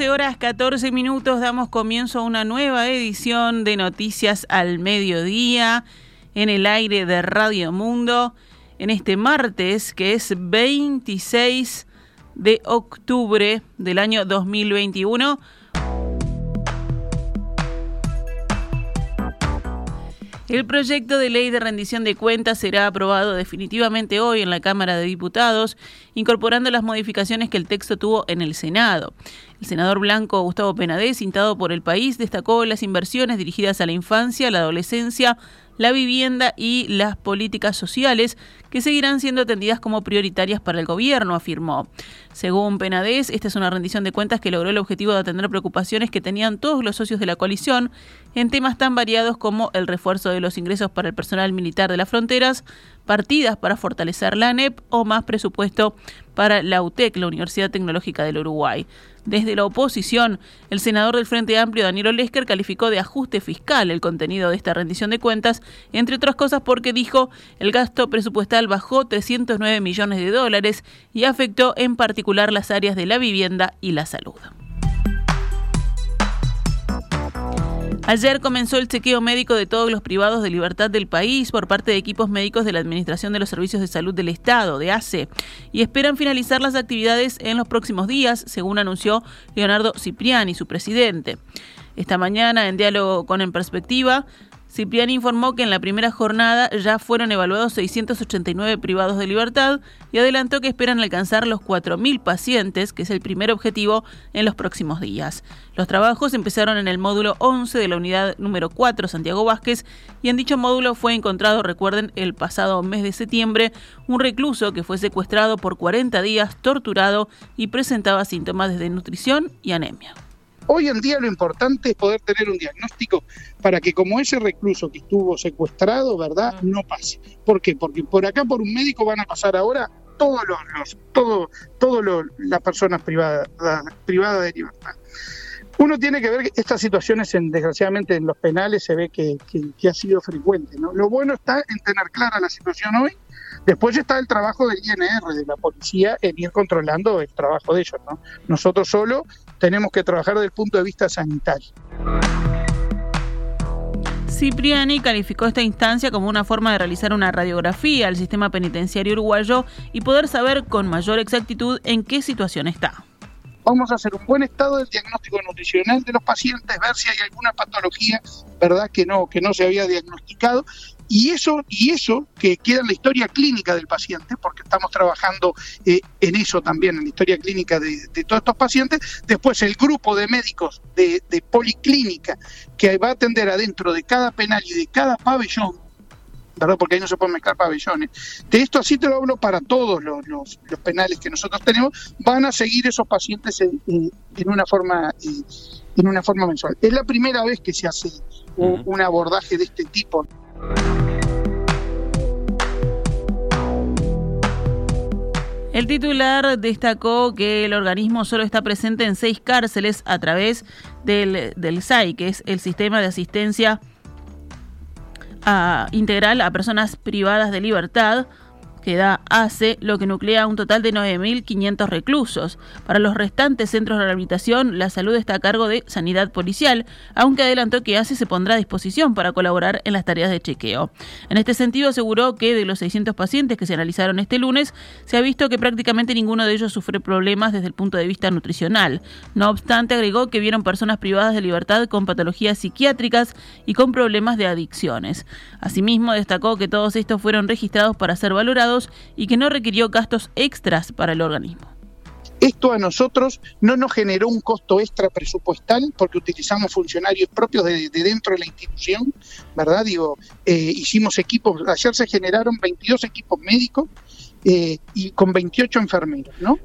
12 horas 14 minutos damos comienzo a una nueva edición de Noticias al Mediodía en el aire de Radio Mundo en este martes que es 26 de octubre del año 2021. El proyecto de ley de rendición de cuentas será aprobado definitivamente hoy en la Cámara de Diputados, incorporando las modificaciones que el texto tuvo en el Senado. El senador blanco Gustavo Penadez, cintado por el país, destacó las inversiones dirigidas a la infancia, la adolescencia, la vivienda y las políticas sociales que seguirán siendo atendidas como prioritarias para el gobierno, afirmó. Según Penades, esta es una rendición de cuentas que logró el objetivo de atender preocupaciones que tenían todos los socios de la coalición en temas tan variados como el refuerzo de los ingresos para el personal militar de las fronteras, partidas para fortalecer la ANEP o más presupuesto para la UTEC, la Universidad Tecnológica del Uruguay. Desde la oposición, el senador del Frente Amplio, Daniel Olesker, calificó de ajuste fiscal el contenido de esta rendición de cuentas, entre otras cosas porque dijo el gasto presupuestal bajó 309 millones de dólares y afectó en particular las áreas de la vivienda y la salud. Ayer comenzó el chequeo médico de todos los privados de libertad del país por parte de equipos médicos de la Administración de los Servicios de Salud del Estado, de ACE, y esperan finalizar las actividades en los próximos días, según anunció Leonardo Cipriani, su presidente. Esta mañana, en diálogo con En Perspectiva, Cipriani informó que en la primera jornada ya fueron evaluados 689 privados de libertad y adelantó que esperan alcanzar los 4.000 pacientes, que es el primer objetivo, en los próximos días. Los trabajos empezaron en el módulo 11 de la unidad número 4 Santiago Vázquez y en dicho módulo fue encontrado, recuerden, el pasado mes de septiembre, un recluso que fue secuestrado por 40 días, torturado y presentaba síntomas de desnutrición y anemia. Hoy en día lo importante es poder tener un diagnóstico para que como ese recluso que estuvo secuestrado, ¿verdad? No pase. ¿Por qué? Porque por acá por un médico van a pasar ahora todos los, todo, todo las personas privadas, privadas de libertad. Uno tiene que ver que estas situaciones, en, desgraciadamente, en los penales se ve que, que, ha sido frecuente. ¿no? Lo bueno está en tener clara la situación hoy. Después está el trabajo del INR, de la policía, en ir controlando el trabajo de ellos. ¿no? Nosotros solo tenemos que trabajar desde el punto de vista sanitario. Cipriani calificó esta instancia como una forma de realizar una radiografía al sistema penitenciario uruguayo y poder saber con mayor exactitud en qué situación está. Vamos a hacer un buen estado del diagnóstico nutricional de los pacientes, ver si hay alguna patología, verdad que no que no se había diagnosticado y eso, y eso que queda en la historia clínica del paciente, porque estamos trabajando eh, en eso también, en la historia clínica de, todos estos pacientes. Después el grupo de médicos de, policlínica que va a atender adentro de cada penal y de cada pabellón, ¿verdad? Porque ahí no se pueden mezclar pabellones. De esto así te lo hablo para todos los, los, penales que nosotros tenemos, van a seguir esos pacientes en, una forma eh, en una forma mensual. Es la primera vez que se hace un abordaje de este tipo. El titular destacó que el organismo solo está presente en seis cárceles a través del, del SAI, que es el Sistema de Asistencia Integral a Personas Privadas de Libertad, que da ACE, lo que nuclea un total de 9.500 reclusos. Para los restantes centros de rehabilitación, la salud está a cargo de Sanidad Policial, aunque adelantó que ACE se pondrá a disposición para colaborar en las tareas de chequeo. En este sentido, aseguró que de los 600 pacientes que se analizaron este lunes, se ha visto que prácticamente ninguno de ellos sufre problemas desde el punto de vista nutricional. No obstante, agregó que vieron personas privadas de libertad con patologías psiquiátricas y con problemas de adicciones. Asimismo, destacó que todos estos fueron registrados para ser valorados y que no requirió gastos extras para el organismo. Esto a nosotros no nos generó un costo extra presupuestal porque utilizamos funcionarios propios de, dentro de la institución, ¿verdad? Digo, eh, hicimos equipos, ayer se generaron 22 equipos médicos eh, y con 28 enfermeros, ¿no?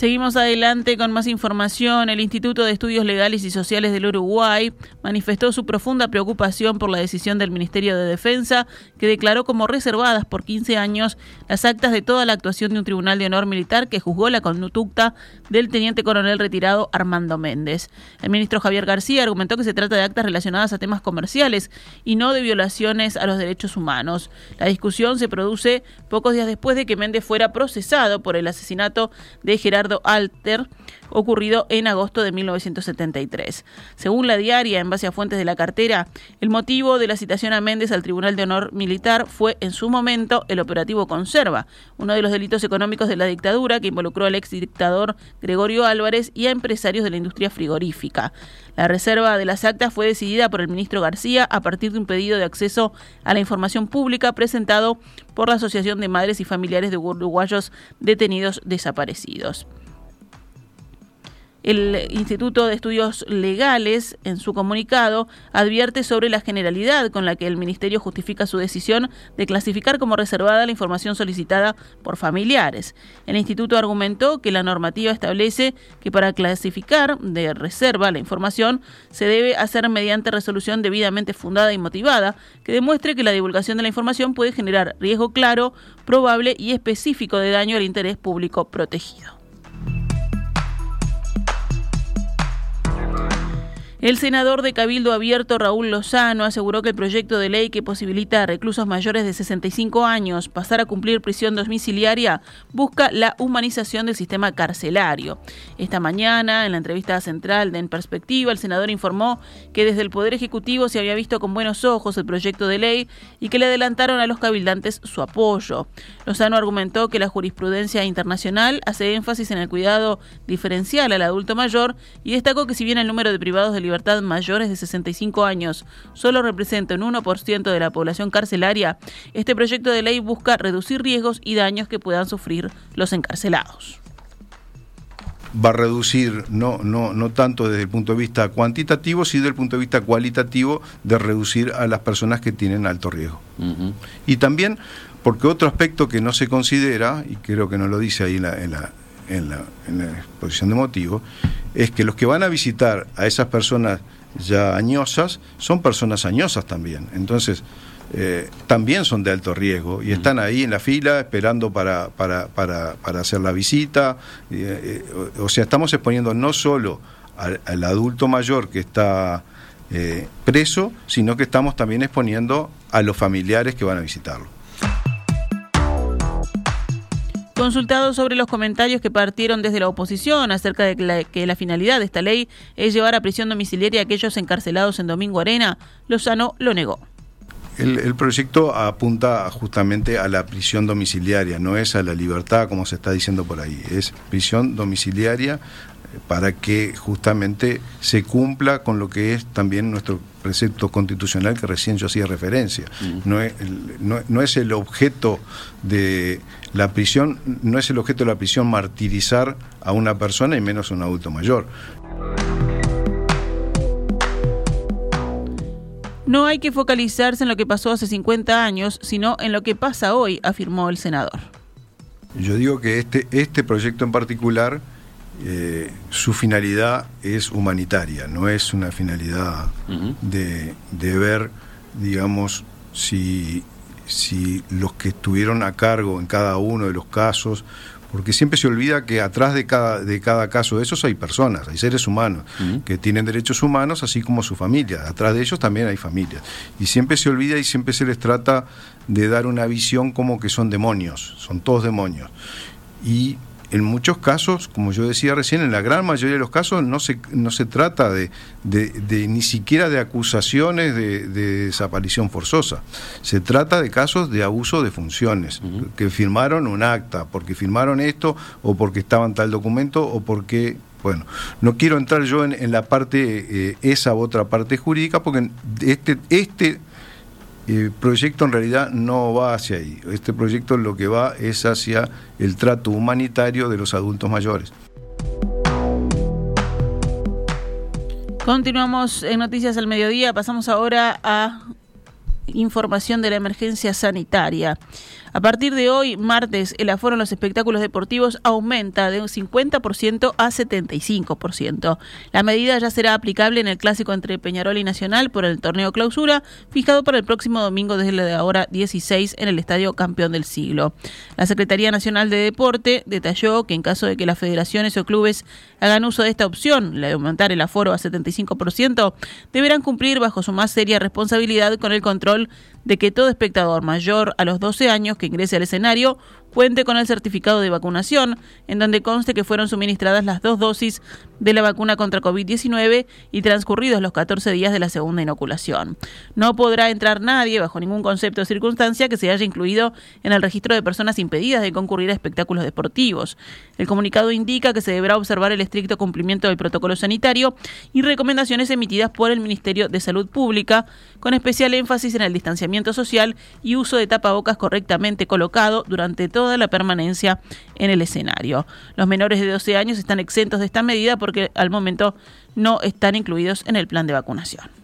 Seguimos adelante con más información. El Instituto de Estudios Legales y Sociales del Uruguay manifestó su profunda preocupación por la decisión del Ministerio de Defensa, que declaró como reservadas por 15 años las actas de toda la actuación de un tribunal de honor militar que juzgó la conducta del teniente coronel retirado Armando Méndez. El ministro Javier García argumentó que se trata de actas relacionadas a temas comerciales y no de violaciones a los derechos humanos. La discusión se produce pocos días después de que Méndez fuera procesado por el asesinato de Gerardo Alter, ocurrido en agosto de 1973. Según la diaria, en base a fuentes de la cartera, el motivo de la citación a Méndez al Tribunal de Honor Militar fue en su momento el operativo Conserva, uno de los delitos económicos de la dictadura que involucró al ex dictador Gregorio Álvarez y a empresarios de la industria frigorífica. La reserva de las actas fue decidida por el ministro García a partir de un pedido de acceso a la información pública presentado por la Asociación de Madres y Familiares de Uruguayos Detenidos Desaparecidos. El Instituto de Estudios Legales, en su comunicado, advierte sobre la generalidad con la que el Ministerio justifica su decisión de clasificar como reservada la información solicitada por familiares. El Instituto argumentó que la normativa establece que para clasificar de reserva la información se debe hacer mediante resolución debidamente fundada y motivada que demuestre que la divulgación de la información puede generar riesgo claro, probable y específico de daño al interés público protegido. El senador de Cabildo Abierto, Raúl Lozano, aseguró que el proyecto de ley que posibilita a reclusos mayores de 65 años pasar a cumplir prisión domiciliaria busca la humanización del sistema carcelario. Esta mañana, en la entrevista central de En Perspectiva, el senador informó que desde el Poder Ejecutivo se había visto con buenos ojos el proyecto de ley y que le adelantaron a los cabildantes su apoyo. Lozano argumentó que la jurisprudencia internacional hace énfasis en el cuidado diferencial al adulto mayor y destacó que si bien el número de privados de libertad mayores de 65 años. Solo representa un 1% de la población carcelaria, este proyecto de ley busca reducir riesgos y daños que puedan sufrir los encarcelados. Va a reducir no, no, no tanto desde el punto de vista cuantitativo, sino desde el punto de vista cualitativo de reducir a las personas que tienen alto riesgo. Y también porque otro aspecto que no se considera, y creo que no lo dice ahí en la, en la, en la, en la exposición de motivos, es que los que van a visitar a esas personas ya añosas son personas añosas también. Entonces, eh, también son de alto riesgo y están ahí en la fila esperando para, para, para, para hacer la visita. Eh, o, sea, estamos exponiendo no solo al, al adulto mayor que está eh, preso, sino que estamos también exponiendo a los familiares que van a visitarlo. Consultado sobre los comentarios que partieron desde la oposición acerca de que la, finalidad de esta ley es llevar a prisión domiciliaria a aquellos encarcelados en Domingo Arena, Lozano lo negó. El, proyecto apunta justamente a la prisión domiciliaria, no es a la libertad como se está diciendo por ahí, es prisión domiciliaria para que justamente se cumpla con lo que es también nuestro precepto constitucional que recién yo hacía referencia. no, es, no, es el objeto de la prisión, no es el objeto de la prisión martirizar a una persona y menos a un adulto mayor. No hay que focalizarse en lo que pasó hace 50 años, sino en lo que pasa hoy, afirmó el senador. Yo digo que este, este proyecto en particular eh, su finalidad es humanitaria, no es una finalidad de, ver, digamos, si, si los que estuvieron a cargo en cada uno de los casos, porque siempre se olvida que atrás de cada, de cada caso de esos hay personas, hay seres humanos que tienen derechos humanos, así como su familia. Atrás de ellos también hay familias. Y siempre se olvida y siempre se les trata de dar una visión como que son demonios, son todos demonios. Y en muchos casos, como yo decía recién, en la gran mayoría de los casos no se, no se trata de, ni siquiera de acusaciones de, desaparición forzosa. Se trata de casos de abuso de funciones, que firmaron un acta, porque firmaron esto, o porque estaban tal documento, o porque bueno, no quiero entrar yo en, la parte, eh, esa otra parte jurídica, porque este, este el proyecto en realidad no va hacia ahí. Este proyecto lo que va es hacia el trato humanitario de los adultos mayores. Continuamos en Noticias al Mediodía, pasamos ahora a información de la emergencia sanitaria. A partir de hoy, martes, el aforo en los espectáculos deportivos aumenta de un 50% a 75%. La medida ya será aplicable en el clásico entre Peñarol y Nacional por el torneo clausura, fijado para el próximo domingo desde la hora 16 en el Estadio Campeón del Siglo. La Secretaría Nacional de Deporte detalló que en caso de que las federaciones o clubes hagan uso de esta opción, la de aumentar el aforo a 75%, deberán cumplir bajo su más seria responsabilidad con el control de que todo espectador mayor a los 12 años que ingrese al escenario cuente con el certificado de vacunación, en donde conste que fueron suministradas las dos dosis de la vacuna contra COVID-19 y transcurridos los 14 días de la segunda inoculación. No podrá entrar nadie, bajo ningún concepto o circunstancia, que se haya incluido en el registro de personas impedidas de concurrir a espectáculos deportivos. El comunicado indica que se deberá observar el estricto cumplimiento del protocolo sanitario y recomendaciones emitidas por el Ministerio de Salud Pública, con especial énfasis en el distanciamiento social y uso de tapabocas correctamente colocado durante todo toda la permanencia en el escenario. Los menores de 12 años están exentos de esta medida porque al momento no están incluidos en el plan de vacunación.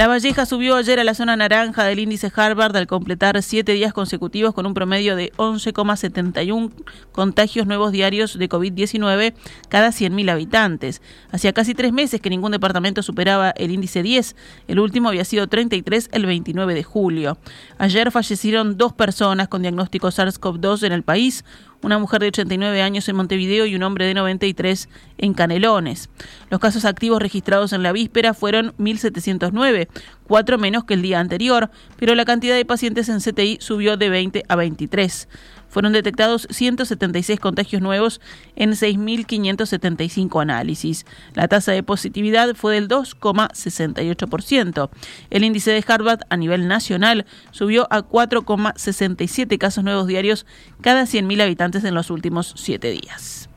La Valleja subió ayer a la zona naranja del índice Harvard al completar siete días consecutivos con un promedio de 11,71 contagios nuevos diarios de COVID-19 cada 100.000 habitantes. Hacía casi tres meses que ningún departamento superaba el índice 10. El último había sido 33 el 29 de julio. Ayer fallecieron dos personas con diagnóstico SARS-CoV-2 en el país, una mujer de 89 años en Montevideo y un hombre de 93 en Canelones. Los casos activos registrados en la víspera fueron 1.709, cuatro menos que el día anterior, pero la cantidad de pacientes en CTI subió de 20 a 23 fueron detectados 176 contagios nuevos en 6.575 análisis. La tasa de positividad fue del 2,68%. El índice de Harvard a nivel nacional subió a 4,67 casos nuevos diarios cada 100.000 habitantes en los últimos siete días.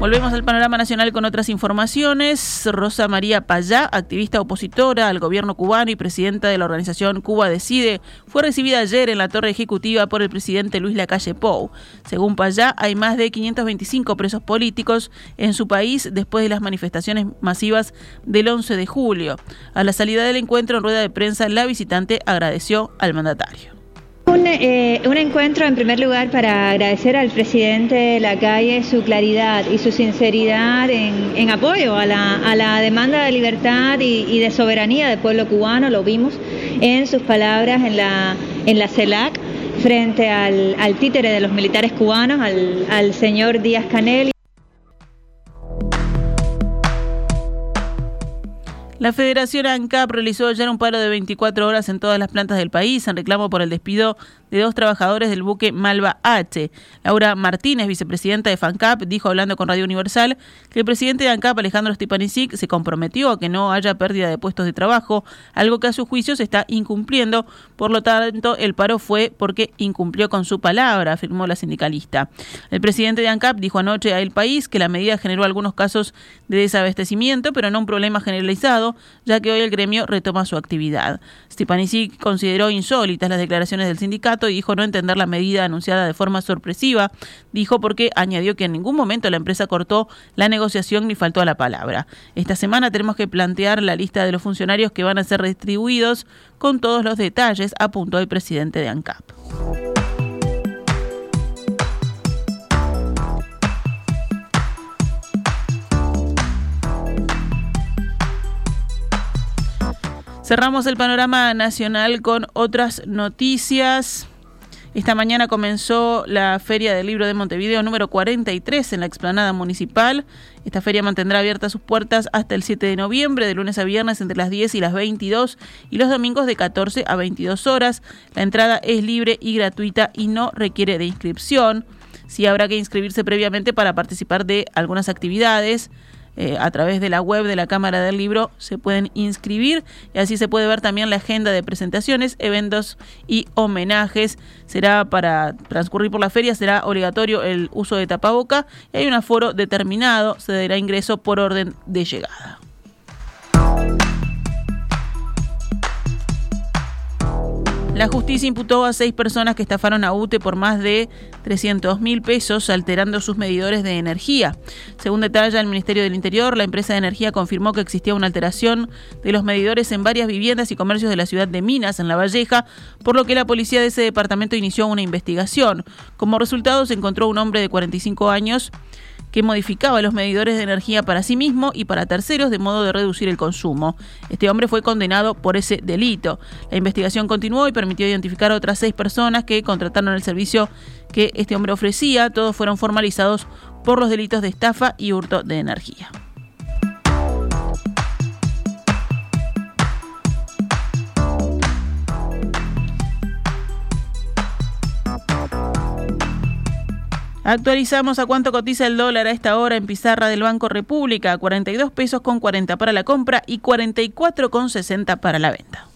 Volvemos al panorama nacional con otras informaciones. Rosa María Payá, activista opositora al gobierno cubano y presidenta de la organización Cuba Decide, fue recibida ayer en la torre ejecutiva por el presidente Luis Lacalle Pou. Según Payá, hay más de 525 presos políticos en su país después de las manifestaciones masivas del 11 de julio. A la salida del encuentro en rueda de prensa, la visitante agradeció al mandatario. Eh, un, encuentro en primer lugar para agradecer al presidente de la calle su claridad y su sinceridad en, apoyo a la, demanda de libertad y, de soberanía del pueblo cubano, lo vimos en sus palabras en la, en la CELAC frente al, títere de los militares cubanos, al, al señor Díaz Canel. La Federación ANCAP realizó ayer un paro de 24 horas en todas las plantas del país en reclamo por el despido de dos trabajadores del buque Malva H. Laura Martínez, vicepresidenta de FANCAP, dijo hablando con Radio Universal que el presidente de ANCAP, Alejandro Stepanisic, se comprometió a que no haya pérdida de puestos de trabajo, algo que a su juicio se está incumpliendo. Por lo tanto, el paro fue porque incumplió con su palabra, afirmó la sindicalista. El presidente de ANCAP dijo anoche a El País que la medida generó algunos casos de desabastecimiento, pero no un problema generalizado, ya que hoy el gremio retoma su actividad. Stepanisic consideró insólitas las declaraciones del sindicato y dijo no entender la medida anunciada de forma sorpresiva. Dijo porque añadió que en ningún momento la empresa cortó la negociación ni faltó a la palabra. Esta semana tenemos que plantear la lista de los funcionarios que van a ser distribuidos con todos los detalles, apuntó el presidente de ANCAP. Cerramos el panorama nacional con otras noticias. Esta mañana comenzó la Feria del Libro de Montevideo número 43 en la explanada municipal. Esta feria mantendrá abiertas sus puertas hasta el 7 de noviembre, de lunes a viernes entre las 10 y las 22 y los domingos de 14 a 22 horas. La entrada es libre y gratuita y no requiere de inscripción. Sí habrá que inscribirse previamente para participar de algunas actividades. Eh, a través de la web de la Cámara del Libro se pueden inscribir y así se puede ver también la agenda de presentaciones, eventos y homenajes. Será para transcurrir por la feria, será obligatorio el uso de tapaboca y hay un aforo determinado, se dará ingreso por orden de llegada. La justicia imputó a seis personas que estafaron a UTE por más de 300 mil pesos, alterando sus medidores de energía. Según detalla el Ministerio del Interior, la empresa de energía confirmó que existía una alteración de los medidores en varias viviendas y comercios de la ciudad de Minas, en La Valleja, por lo que la policía de ese departamento inició una investigación. Como resultado, se encontró un hombre de 45 años que modificaba los medidores de energía para sí mismo y para terceros de modo de reducir el consumo. Este hombre fue condenado por ese delito. La investigación continuó y permitió identificar a otras seis personas que contrataron el servicio que este hombre ofrecía. Todos fueron formalizados por los delitos de estafa y hurto de energía. Actualizamos a cuánto cotiza el dólar a esta hora en pizarra del Banco República, 42 pesos con 40 para la compra y 44 con 60 para la venta.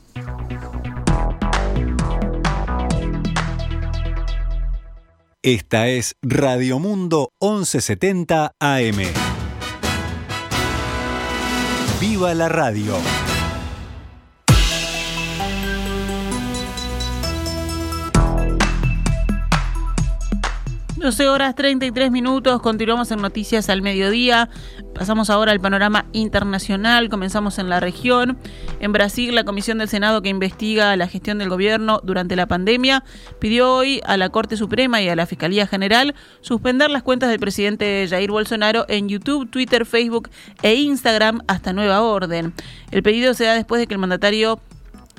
Esta es Radio Mundo 1170 AM. ¡Viva la radio! 12 horas 33 minutos, continuamos en Noticias al Mediodía. Pasamos ahora al panorama internacional, comenzamos en la región. En Brasil, la Comisión del Senado que investiga la gestión del gobierno durante la pandemia pidió hoy a la Corte Suprema y a la Fiscalía General suspender las cuentas del presidente Jair Bolsonaro en YouTube, Twitter, Facebook e Instagram hasta nueva orden. El pedido se da después de que el mandatario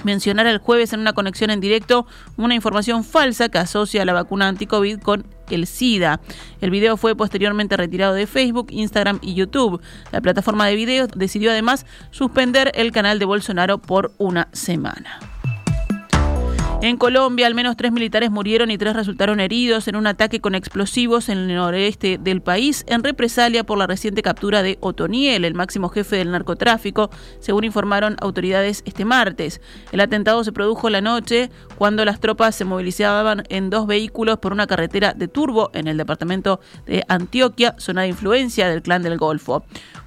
mencionara el jueves en una conexión en directo una información falsa que asocia la vacuna anti-COVID con el SIDA. El video fue posteriormente retirado de Facebook, Instagram y YouTube. La plataforma de videos decidió además suspender el canal de Bolsonaro por una semana. En Colombia, al menos tres militares murieron y tres resultaron heridos en un ataque con explosivos en el noreste del país en represalia por la reciente captura de Otoniel, el máximo jefe del narcotráfico, según informaron autoridades este martes. El atentado se produjo la noche cuando las tropas se movilizaban en dos vehículos por una carretera de turbo en el departamento de Antioquia, zona de influencia del clan del Golfo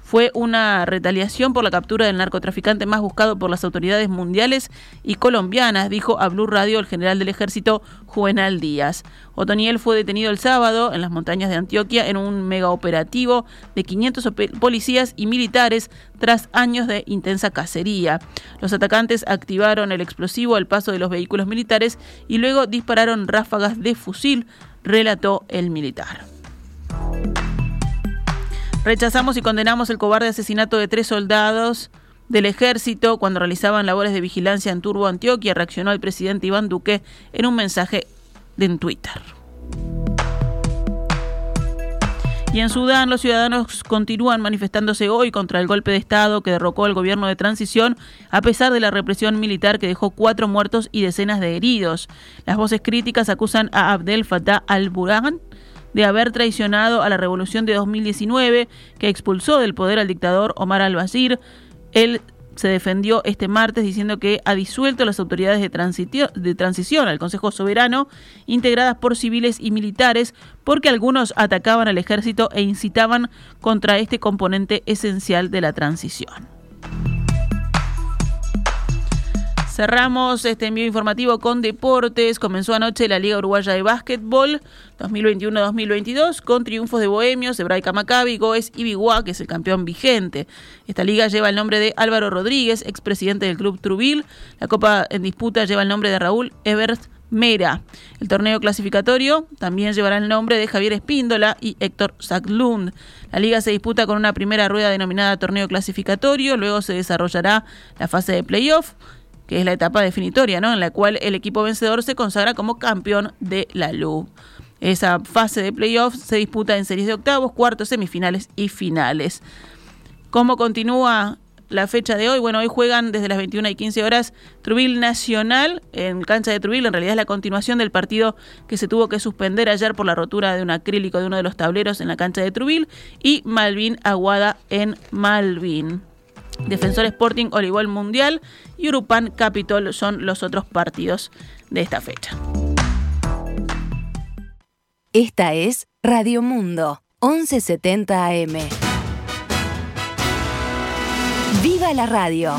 fue una retaliación por la captura del narcotraficante más buscado por las autoridades mundiales y colombianas, dijo a Blue Radio el general del ejército Juvenal Díaz. Otoniel fue detenido el sábado en las montañas de Antioquia en un mega operativo de 500 policías y militares tras años de intensa cacería. Los atacantes activaron el explosivo al paso de los vehículos militares y luego dispararon ráfagas de fusil, relató el militar. Rechazamos y condenamos el cobarde asesinato de tres soldados del ejército cuando realizaban labores de vigilancia en Turbo, Antioquia, reaccionó el presidente Iván Duque en un mensaje en Twitter. Y en Sudán los ciudadanos continúan manifestándose hoy contra el golpe de Estado que derrocó el gobierno de transición a pesar de la represión militar que dejó cuatro muertos y decenas de heridos. Las voces críticas acusan a Abdel Fattah al-Burhan de haber traicionado a la revolución de 2019 que expulsó del poder al dictador Omar al-Bashir. Él se defendió este martes diciendo que ha disuelto las autoridades de, de transición al Consejo Soberano, integradas por civiles y militares, porque algunos atacaban al ejército e incitaban contra este componente esencial de la transición. Cerramos este envío informativo con deportes. Comenzó anoche la Liga Uruguaya de Básquetbol 2021-2022 con triunfos de Bohemios, Hebraica Maccabi, Goes y Biguá, que es el campeón vigente. Esta liga lleva el nombre de Álvaro Rodríguez, expresidente del club Trubil. La copa en disputa lleva el nombre de Raúl Evert Mera. El torneo clasificatorio también llevará el nombre de Javier Espíndola y Héctor Zaclund. La liga se disputa con una primera rueda denominada torneo clasificatorio, luego se desarrollará la fase de playoff que es la etapa definitoria, ¿no? En la cual el equipo vencedor se consagra como campeón de la LU. Esa fase de playoffs se disputa en series de octavos, cuartos, semifinales y finales. ¿Cómo continúa la fecha de hoy? Bueno, hoy juegan desde las 21 y 15 horas Trubil Nacional en cancha de Trubil. En realidad es la continuación del partido que se tuvo que suspender ayer por la rotura de un acrílico de uno de los tableros en la cancha de Trubil. Y Malvin Aguada en Malvin. Defensor Sporting Olivol Mundial y Urupan Capitol son los otros partidos de esta fecha. Esta es Radio Mundo, 1170 AM. ¡Viva la radio!